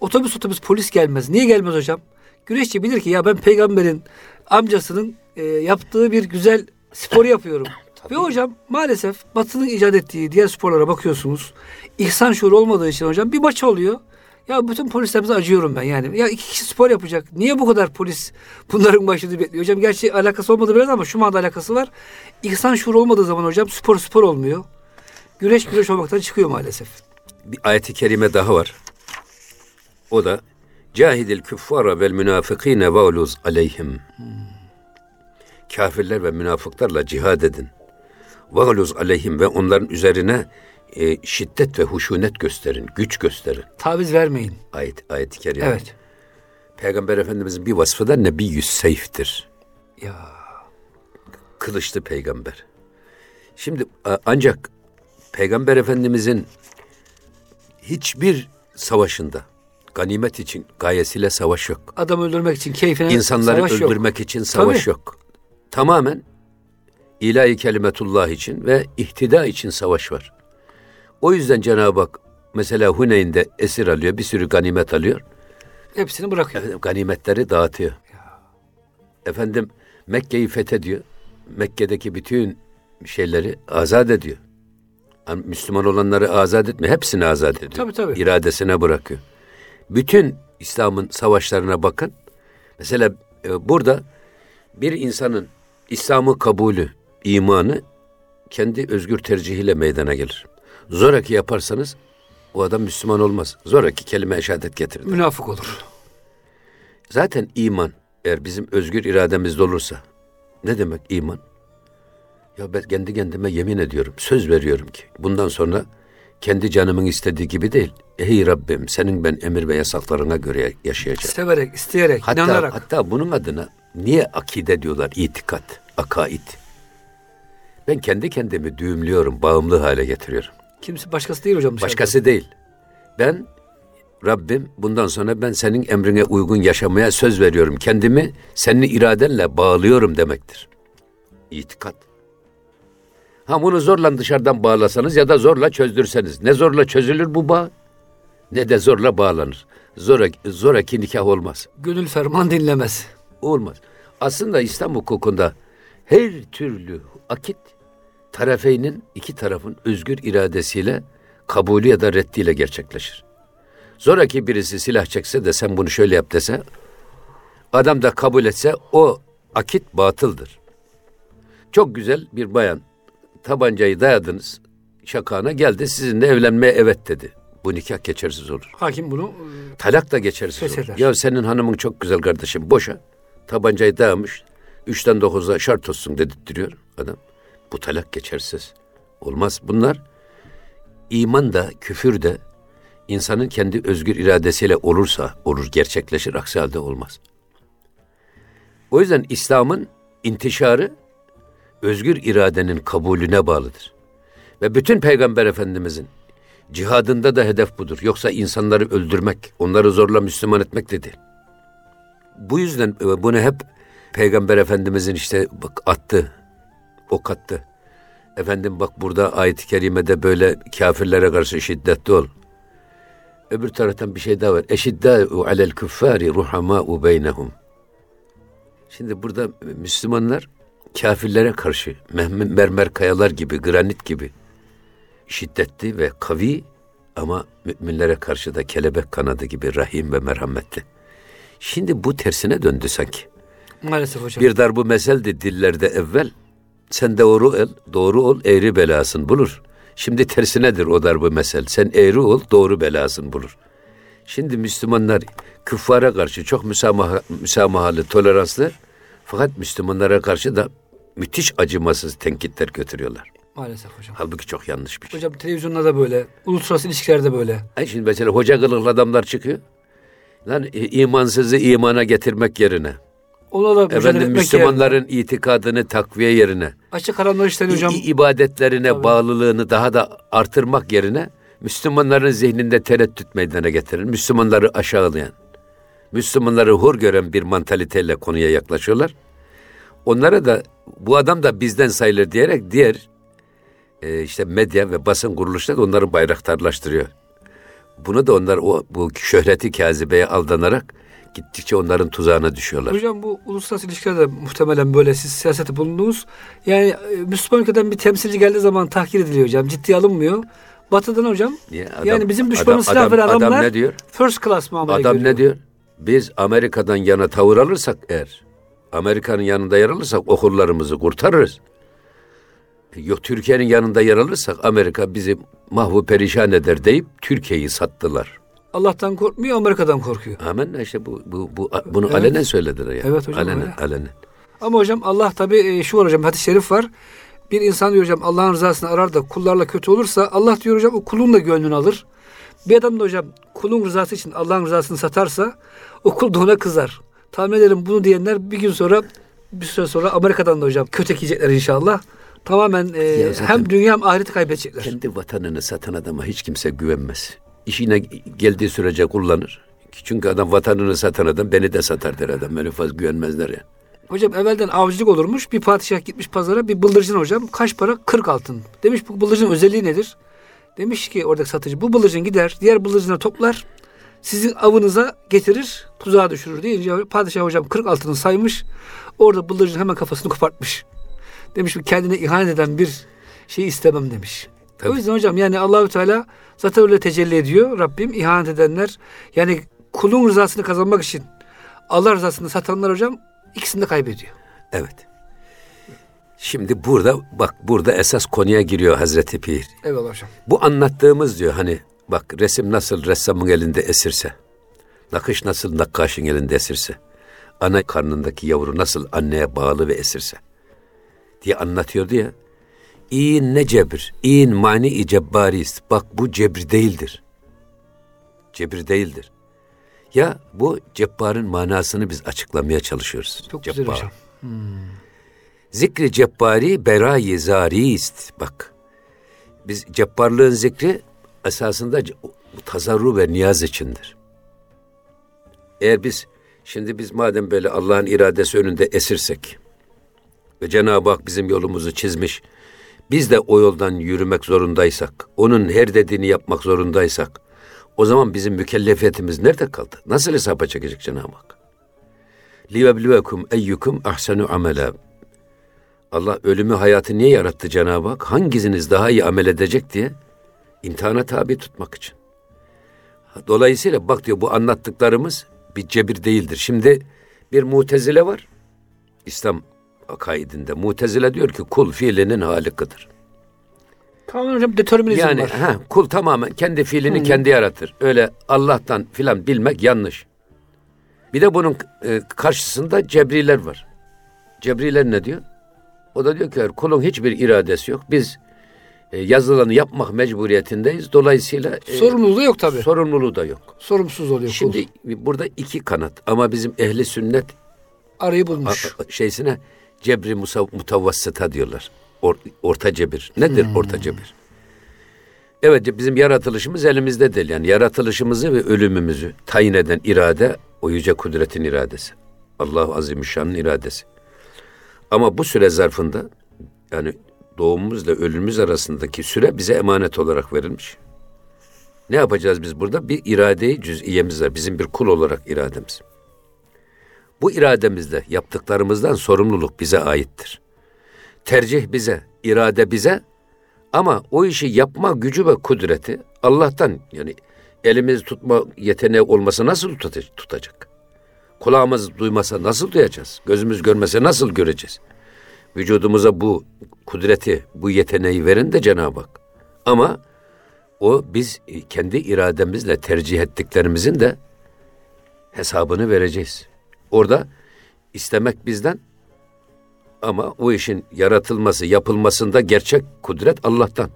Otobüs otobüs polis gelmez. Niye gelmez hocam? Güreşçi bilir ki ya ben peygamberin amcasının e, yaptığı bir güzel spor yapıyorum. Ve hocam maalesef Batı'nın icat ettiği diğer sporlara bakıyorsunuz. İhsan şuuru olmadığı için hocam bir maç oluyor. Ya bütün polislerimize acıyorum ben yani. Ya iki kişi spor yapacak. Niye bu kadar polis bunların başını bekliyor? Hocam gerçi alakası olmadı biraz ama şu anda alakası var. İhsan şuuru olmadığı zaman hocam spor spor olmuyor. Güreş güreş olmaktan çıkıyor maalesef. Bir ayeti kerime daha var. O da Cahidil küffara vel münafıkine ve'luz aleyhim. Kafirler ve münafıklarla cihad edin. Ve'luz aleyhim ve onların üzerine e, şiddet ve huşunet gösterin, güç gösterin. Taviz vermeyin. Ayet, ayet-i kerime. Evet. Peygamber Efendimizin bir vasfı da nebiyyüs seyftir. Ya Kılıçlı peygamber. Şimdi ancak Peygamber Efendimizin hiçbir savaşında ganimet için gayesiyle savaş yok. adam öldürmek için keyfine İnsanları savaş yok. öldürmek için savaş Tabii. yok. Tamamen ilahi kelimetullah için ve ihtida için savaş var. O yüzden Cenab-ı Hak mesela Huneyn'de esir alıyor, bir sürü ganimet alıyor. Hepsini bırakıyor. Efendim, ganimetleri dağıtıyor. Efendim Mekke'yi fethediyor. Mekke'deki bütün şeyleri azat ediyor. Yani Müslüman olanları azat etmiyor. Hepsini azat ediyor. Tabii, tabii. İradesine bırakıyor. Bütün İslam'ın savaşlarına bakın. Mesela e, burada bir insanın İslam'ı kabulü, imanı kendi özgür tercihiyle meydana gelir. Zoraki yaparsanız o adam Müslüman olmaz. Zoraki kelime şehadet getirir. Münafık olur. Zaten iman eğer bizim özgür irademizde olursa ne demek iman? Ya ben kendi kendime yemin ediyorum, söz veriyorum ki bundan sonra kendi canımın istediği gibi değil. Ey Rabbim senin ben emir ve yasaklarına göre yaşayacağım. Severek, isteyerek, Hatta, inanarak. hatta bunun adına niye akide diyorlar? İtikat, akaid. Ben kendi kendimi düğümlüyorum, bağımlı hale getiriyorum. Kimse başkası değil hocam. dışarıda. Başkası değil. Ben Rabbim bundan sonra ben senin emrine uygun yaşamaya söz veriyorum. Kendimi senin iradenle bağlıyorum demektir. İtikat. Ha bunu zorla dışarıdan bağlasanız ya da zorla çözdürseniz. Ne zorla çözülür bu bağ ne de zorla bağlanır. Zoraki, zoraki nikah olmaz. Gönül ferman dinlemez. Olmaz. Aslında İslam hukukunda her türlü akit tarafeynin iki tarafın özgür iradesiyle kabulü ya da reddiyle gerçekleşir. Zoraki birisi silah çekse de sen bunu şöyle yap dese adam da kabul etse o akit batıldır. Çok güzel bir bayan tabancayı dayadınız şakağına geldi sizinle evlenmeye evet dedi. Bu nikah geçersiz olur. Hakim bunu Talak da geçersiz olur. Ya senin hanımın çok güzel kardeşim boşa. Tabancayı dayamış. Üçten dokuza şart olsun dedirtiyor adam. Bu talak geçersiz. Olmaz. Bunlar iman da küfür de insanın kendi özgür iradesiyle olursa olur gerçekleşir. Aksi halde olmaz. O yüzden İslam'ın intişarı özgür iradenin kabulüne bağlıdır. Ve bütün peygamber efendimizin Cihadında da hedef budur. Yoksa insanları öldürmek, onları zorla Müslüman etmek de değil. Bu yüzden e, bunu hep Peygamber Efendimizin işte bak attı, ok attı. Efendim bak burada ayet-i kerimede böyle kafirlere karşı şiddetli ol. Öbür taraftan bir şey daha var. Eşiddâ'u alel küffâri ruhamâ'u beynehum. Şimdi burada Müslümanlar kafirlere karşı mermer kayalar gibi, granit gibi şiddetli ve kavi ama müminlere karşı da kelebek kanadı gibi rahim ve merhametli. Şimdi bu tersine döndü sanki. maalesef hocam. Bir darbu meseldi dillerde evvel. Sen doğru ol, doğru ol, eğri belasın bulur. Şimdi tersinedir o darbu mesel. Sen eğri ol, doğru belasın bulur. Şimdi Müslümanlar küffara karşı çok müsamaha, müsamahalı, toleranslı. Fakat Müslümanlara karşı da müthiş acımasız tenkitler götürüyorlar. Maalesef hocam. Halbuki çok yanlış bir şey. Hocam televizyonlarda böyle, uluslararası ilişkilerde böyle. Ay şimdi mesela hoca kılıklı adamlar çıkıyor. Lan i- imansızı imana getirmek yerine, Ona da efendim Müslümanların yerine. itikadını takviye yerine, Açık işten hocam. ibadetlerine bağlılığını daha da artırmak yerine Müslümanların zihninde tereddüt meydana getirir. Müslümanları aşağılayan, Müslümanları hor gören bir mantaliteyle konuya yaklaşıyorlar. Onlara da bu adam da bizden sayılır diyerek diğer e, işte medya ve basın kuruluşları da onları bayraktarlaştırıyor. Bunu da onlar o bu şöhreti kazibeye aldanarak gittikçe onların tuzağına düşüyorlar. Hocam bu uluslararası ilişkilerde muhtemelen böyle siz siyasete bulundunuz. Yani e, Müslüman ülkeden bir temsilci geldiği zaman tahkir ediliyor hocam. Ciddiye alınmıyor. Batı'dan hocam Niye? yani bizim düşmanı silah veren adam adamlar ne diyor? first class muamele Adam görüyor. ne diyor? Biz Amerika'dan yana tavır alırsak eğer, Amerika'nın yanında yer alırsak okullarımızı kurtarırız. Yok Türkiye'nin yanında yer alırsak Amerika bizi mahvu perişan eder deyip Türkiye'yi sattılar. Allah'tan korkmuyor, Amerika'dan korkuyor. Amenna işte bu, bu, bu bunu Evet. alenen söylediler ya. Evet hocam, Alenen, öyle. alenen. Ama hocam Allah tabi e, şu var hocam hadis-i şerif var. Bir insan diyor hocam Allah'ın rızasını arar da kullarla kötü olursa Allah diyor hocam o kulun da gönlünü alır. Bir adam da hocam kulun rızası için Allah'ın rızasını satarsa o kul da ona kızar. Tahmin ederim bunu diyenler bir gün sonra bir süre sonra Amerika'dan da hocam kötek yiyecekler inşallah. Tamamen e, hem dünya hem ahireti kaybedecekler. Kendi vatanını satan adama hiç kimse güvenmez. İşine geldiği sürece kullanır. Çünkü adam vatanını satan adam beni de satar der adam. Öyle fazla güvenmezler ya. Hocam evvelden avcılık olurmuş. Bir padişah gitmiş pazara bir bıldırcın hocam. Kaç para? 40 altın. Demiş bu bıldırcın özelliği nedir? Demiş ki oradaki satıcı bu bıldırcın gider diğer bıldırcını toplar. Sizin avınıza getirir tuzağa düşürür deyince padişah hocam 40 altını saymış. Orada bıldırcın hemen kafasını kopartmış. Demiş bu kendine ihanet eden bir şey istemem demiş. Tabii. O yüzden hocam yani Allahü Teala zaten öyle tecelli ediyor. Rabbim ihanet edenler yani kulun rızasını kazanmak için Allah rızasını satanlar hocam ikisini de kaybediyor. Evet. Şimdi burada bak burada esas konuya giriyor Hazreti Pir. Eyvallah hocam. Bu anlattığımız diyor hani bak resim nasıl ressamın elinde esirse, nakış nasıl nakkaşın elinde esirse, ana karnındaki yavru nasıl anneye bağlı ve esirse diye anlatıyordu ya. İyin ne cebir, iyin mani-i cebbarist. Bak bu cebir değildir. Cebir değildir. Ya bu cebbarın manasını biz açıklamaya çalışıyoruz. Çok güzel hocam. Zikri cebbari berayi zarist. Bak. Biz cebbarlığın zikri esasında tazarru ve niyaz içindir. Eğer biz şimdi biz madem böyle Allah'ın iradesi önünde esirsek ve Cenab-ı Hak bizim yolumuzu çizmiş, biz de o yoldan yürümek zorundaysak, onun her dediğini yapmak zorundaysak, o zaman bizim mükellefiyetimiz nerede kaldı? Nasıl hesaba çekecek Cenab-ı Hak? لِيَبْلُوَكُمْ اَيُّكُمْ اَحْسَنُ عَمَلًا Allah ölümü hayatı niye yarattı Cenab-ı Hak? Hanginiz daha iyi amel edecek diye imtihana tabi tutmak için. Dolayısıyla bak diyor bu anlattıklarımız bir cebir değildir. Şimdi bir mutezile var. İslam akaidinde. Mutezile diyor ki kul fiilinin halikıdır. Tamamen hocam determinizm Yani var. ha, kul tamamen kendi fiilini kendi yaratır. Öyle Allah'tan filan bilmek yanlış. Bir de bunun e, karşısında cebriler var. Cebriler ne diyor? O da diyor ki kulun hiçbir iradesi yok. Biz e, yazılanı yapmak mecburiyetindeyiz. Dolayısıyla e, Sorumluluğu yok tabii. sorumluluğu da yok. Sorumsuz oluyor kul. Şimdi burada iki kanat ama bizim ehli sünnet Arayı bulmuş. a- şeysine cebri mutavvassıta diyorlar. Or- orta cebir. Nedir orta cebir? Evet bizim yaratılışımız elimizde değil. Yani yaratılışımızı ve ölümümüzü tayin eden irade o yüce kudretin iradesi. Allah Azimüşşan'ın iradesi. Ama bu süre zarfında yani doğumumuzla ölümümüz arasındaki süre bize emanet olarak verilmiş. Ne yapacağız biz burada? Bir iradeyi cüz'iyemiz var. Bizim bir kul olarak irademiz. Bu irademizle yaptıklarımızdan sorumluluk bize aittir. Tercih bize, irade bize ama o işi yapma gücü ve kudreti Allah'tan yani elimiz tutma yeteneği olmasa nasıl tuta- tutacak? Kulağımız duymasa nasıl duyacağız? Gözümüz görmese nasıl göreceğiz? Vücudumuza bu kudreti, bu yeteneği verin de Cenab-ı Hak. Ama o biz kendi irademizle tercih ettiklerimizin de hesabını vereceğiz. Orada istemek bizden ama o işin yaratılması, yapılmasında gerçek kudret Allah'tan.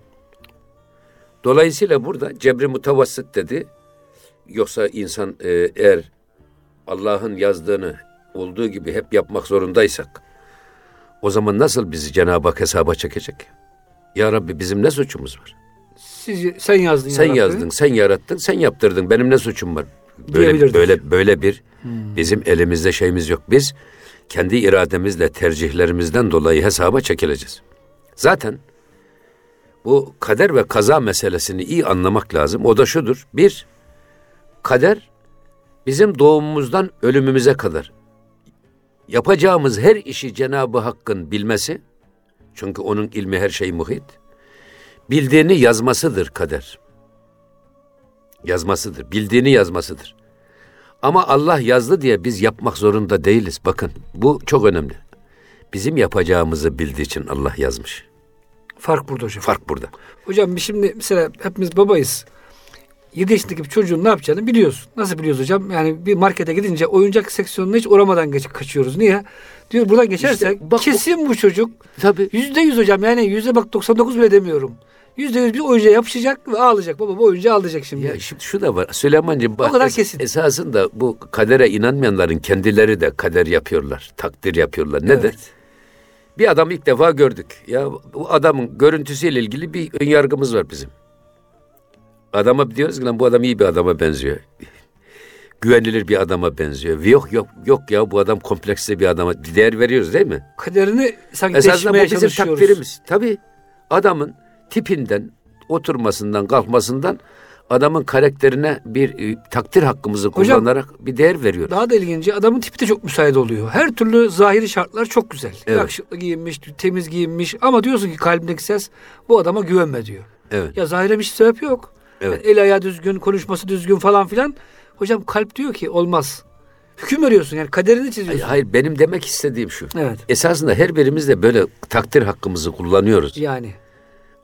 Dolayısıyla burada cebri mutavassit dedi. Yoksa insan e, eğer Allah'ın yazdığını olduğu gibi hep yapmak zorundaysak o zaman nasıl bizi Cenab-ı Hak hesaba çekecek? Ya Rabbi bizim ne suçumuz var? Siz, sen yazdın. Sen ya yazdın, sen yarattın, sen yaptırdın. Benim ne suçum var? Böyle böyle böyle bir bizim elimizde şeyimiz yok. Biz kendi irademizle tercihlerimizden dolayı hesaba çekileceğiz. Zaten bu kader ve kaza meselesini iyi anlamak lazım. O da şudur. Bir, kader bizim doğumumuzdan ölümümüze kadar yapacağımız her işi Cenab-ı Hakk'ın bilmesi, çünkü onun ilmi her şey muhit, bildiğini yazmasıdır kader. Yazmasıdır, bildiğini yazmasıdır. Ama Allah yazdı diye biz yapmak zorunda değiliz. Bakın bu çok önemli. Bizim yapacağımızı bildiği için Allah yazmış. Fark burada hocam. Fark burada. Hocam şimdi mesela hepimiz babayız. 7 yaşındaki bir çocuğun ne yapacağını biliyorsun. Nasıl biliyoruz hocam? Yani bir markete gidince oyuncak seksiyonuna hiç uğramadan geç, kaçıyoruz. Niye? Diyor buradan geçersek İşte bak kesin bu çocuk Tabii. yüzde yüz hocam yani yüzde bak 99 bile demiyorum. Yüzde yüz bir oyuncağa yapışacak ve ağlayacak. Baba bu oyuncağı alacak şimdi. Ya şimdi şu da var. Süleyman'cığım bak, O kadar es- kesin. esasında bu kadere inanmayanların kendileri de kader yapıyorlar. Takdir yapıyorlar. Nedir? Evet. Bir adam ilk defa gördük. Ya bu adamın görüntüsüyle ilgili bir ön yargımız var bizim. Adama diyoruz ki lan bu adam iyi bir adama benziyor. Güvenilir bir adama benziyor. Yok yok yok ya bu adam kompleksli bir adama değer veriyoruz değil mi? Kaderini sanki Esasında bu bizim takdirimiz. Tabii adamın tipinden, oturmasından, kalkmasından adamın karakterine bir e, takdir hakkımızı Hocam, kullanarak bir değer veriyoruz. Daha da ilginci adamın tipi de çok müsait oluyor. Her türlü zahiri şartlar çok güzel. Evet. Yakışıklı giyinmiş, temiz giyinmiş ama diyorsun ki kalbindeki ses bu adama güvenme diyor. Evet. Ya zahire bir sebep yok. Evet. Yani el ayağı düzgün, konuşması düzgün falan filan. Hocam kalp diyor ki olmaz. hüküm veriyorsun yani kaderini çiziyorsun. Hayır benim demek istediğim şu. Evet. Esasında her birimiz de böyle takdir hakkımızı kullanıyoruz. Yani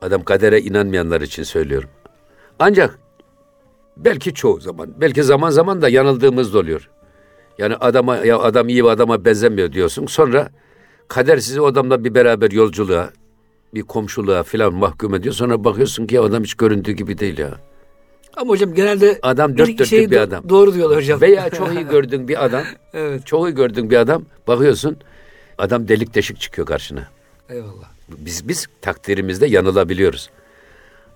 Adam kadere inanmayanlar için söylüyorum. Ancak belki çoğu zaman, belki zaman zaman da yanıldığımız da oluyor. Yani adama ya adam iyi bir adama benzemiyor diyorsun. Sonra kader sizi o adamla bir beraber yolculuğa, bir komşuluğa filan mahkum ediyor. Sonra bakıyorsun ki ya adam hiç göründüğü gibi değil ya. ama hocam genelde Adam dört dörtlük şeyi bir do- adam. Doğru diyorlar hocam. Veya çok iyi gördüğün bir adam, evet. çok iyi gördüğün bir adam bakıyorsun adam delik deşik çıkıyor karşına. Eyvallah. Biz biz takdirimizde yanılabiliyoruz.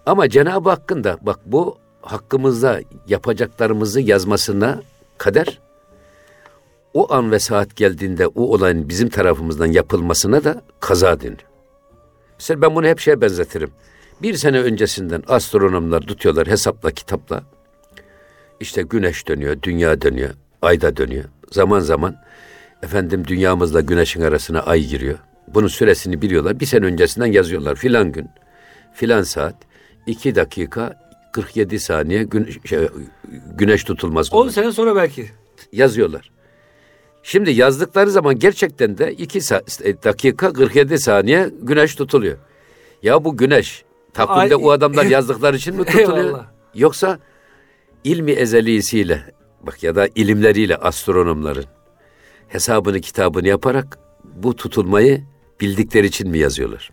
Ama Cenab-ı Hakk'ın da bak bu hakkımızda yapacaklarımızı yazmasına kader o an ve saat geldiğinde o olayın bizim tarafımızdan yapılmasına da kaza denir. Mesela ben bunu hep şeye benzetirim. Bir sene öncesinden astronomlar tutuyorlar hesapla kitapla. İşte güneş dönüyor, dünya dönüyor, ay da dönüyor. Zaman zaman efendim dünyamızla güneşin arasına ay giriyor. Bunun süresini biliyorlar. Bir sene öncesinden yazıyorlar. Filan gün, filan saat, 2 dakika 47 saniye gün, şey, güneş tutulması 10 olur. sene sonra belki. yazıyorlar. Şimdi yazdıkları zaman gerçekten de 2 dakika 47 saniye güneş tutuluyor. Ya bu güneş takvimde Ay- o adamlar yazdıkları için mi tutuluyor? Eyvallah. Yoksa ilmi ezelisiyle bak ya da ilimleriyle astronomların hesabını kitabını yaparak bu tutulmayı bildikleri için mi yazıyorlar?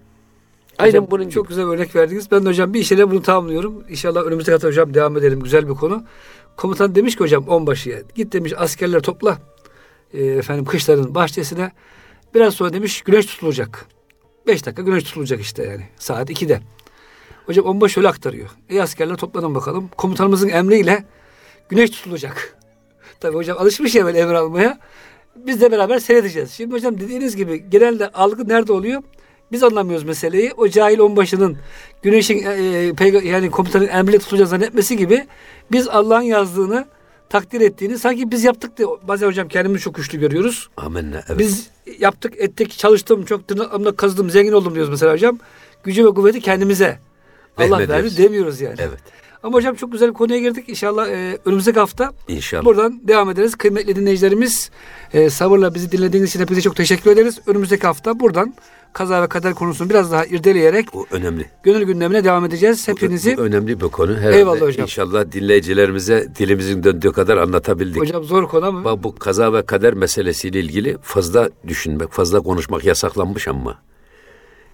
Aynen Hocam, bunun çok gibi. güzel örnek verdiniz. Ben de hocam bir işle bunu tamamlıyorum. İnşallah önümüzdeki hafta hocam devam edelim. Güzel bir konu. Komutan demiş ki hocam onbaşıya git demiş askerler topla e, efendim kışların bahçesine. Biraz sonra demiş güneş tutulacak. Beş dakika güneş tutulacak işte yani saat 2'de. Hocam onbaşı şöyle aktarıyor. Ey askerler toplanın bakalım. Komutanımızın emriyle güneş tutulacak. Tabii hocam alışmış ya böyle emir almaya. Biz de beraber seyredeceğiz. Şimdi hocam dediğiniz gibi genelde algı nerede oluyor? Biz anlamıyoruz meseleyi. O cahil onbaşının güneşin e, e, peyga- yani komutanın emriyle tutulacağını zannetmesi gibi biz Allah'ın yazdığını takdir ettiğini sanki biz yaptık diye bazen hocam kendimizi çok güçlü görüyoruz. Amenna. Evet. Biz yaptık ettik çalıştım çok tırnaklarımla kazıdım zengin oldum diyoruz mesela hocam. Gücü ve kuvveti kendimize Allah verdi demiyoruz yani. Evet. Ama hocam çok güzel bir konuya girdik. İnşallah e, önümüzdeki hafta İnşallah. buradan devam ederiz. Kıymetli dinleyicilerimiz e, sabırla bizi dinlediğiniz için hepinize çok teşekkür ederiz. Önümüzdeki hafta buradan kaza ve kader konusunu biraz daha irdeleyerek Bu önemli. gönül gündemine devam edeceğiz. Hepinizi Bu önemli bir konu. Herhalde Eyvallah hocam. İnşallah dinleyicilerimize dilimizin döndüğü kadar anlatabildik. hocam zor konu ama Bak bu kaza ve kader meselesiyle ilgili fazla düşünmek, fazla konuşmak yasaklanmış ama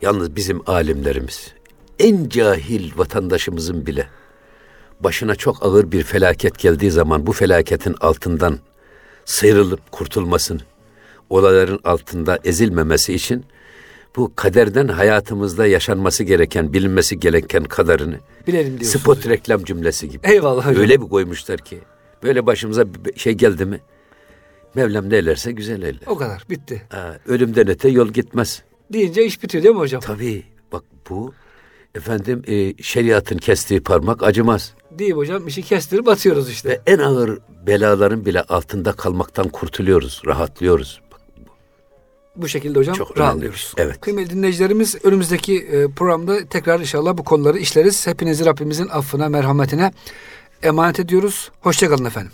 yalnız bizim alimlerimiz en cahil vatandaşımızın bile başına çok ağır bir felaket geldiği zaman bu felaketin altından sıyrılıp kurtulmasını, olayların altında ezilmemesi için bu kaderden hayatımızda yaşanması gereken, bilinmesi gereken kadarını bilelim diyorsunuz. spot reklam cümlesi gibi. Eyvallah hocam. Öyle bir koymuşlar ki. Böyle başımıza bir şey geldi mi? Mevlam ne eylerse güzel eyler. O kadar bitti. Ha, ölümden öte yol gitmez. Deyince iş bitiyor değil mi hocam? Tabii bak bu efendim e, şeriatın kestiği parmak acımaz. Değil hocam işi kestirip atıyoruz işte. Ve en ağır belaların bile altında kalmaktan kurtuluyoruz, rahatlıyoruz. Bak, Bu şekilde hocam Çok rahatlıyoruz. şey. Evet. Kıymetli dinleyicilerimiz önümüzdeki e, programda tekrar inşallah bu konuları işleriz. Hepinizi Rabbimizin affına, merhametine emanet ediyoruz. Hoşçakalın efendim.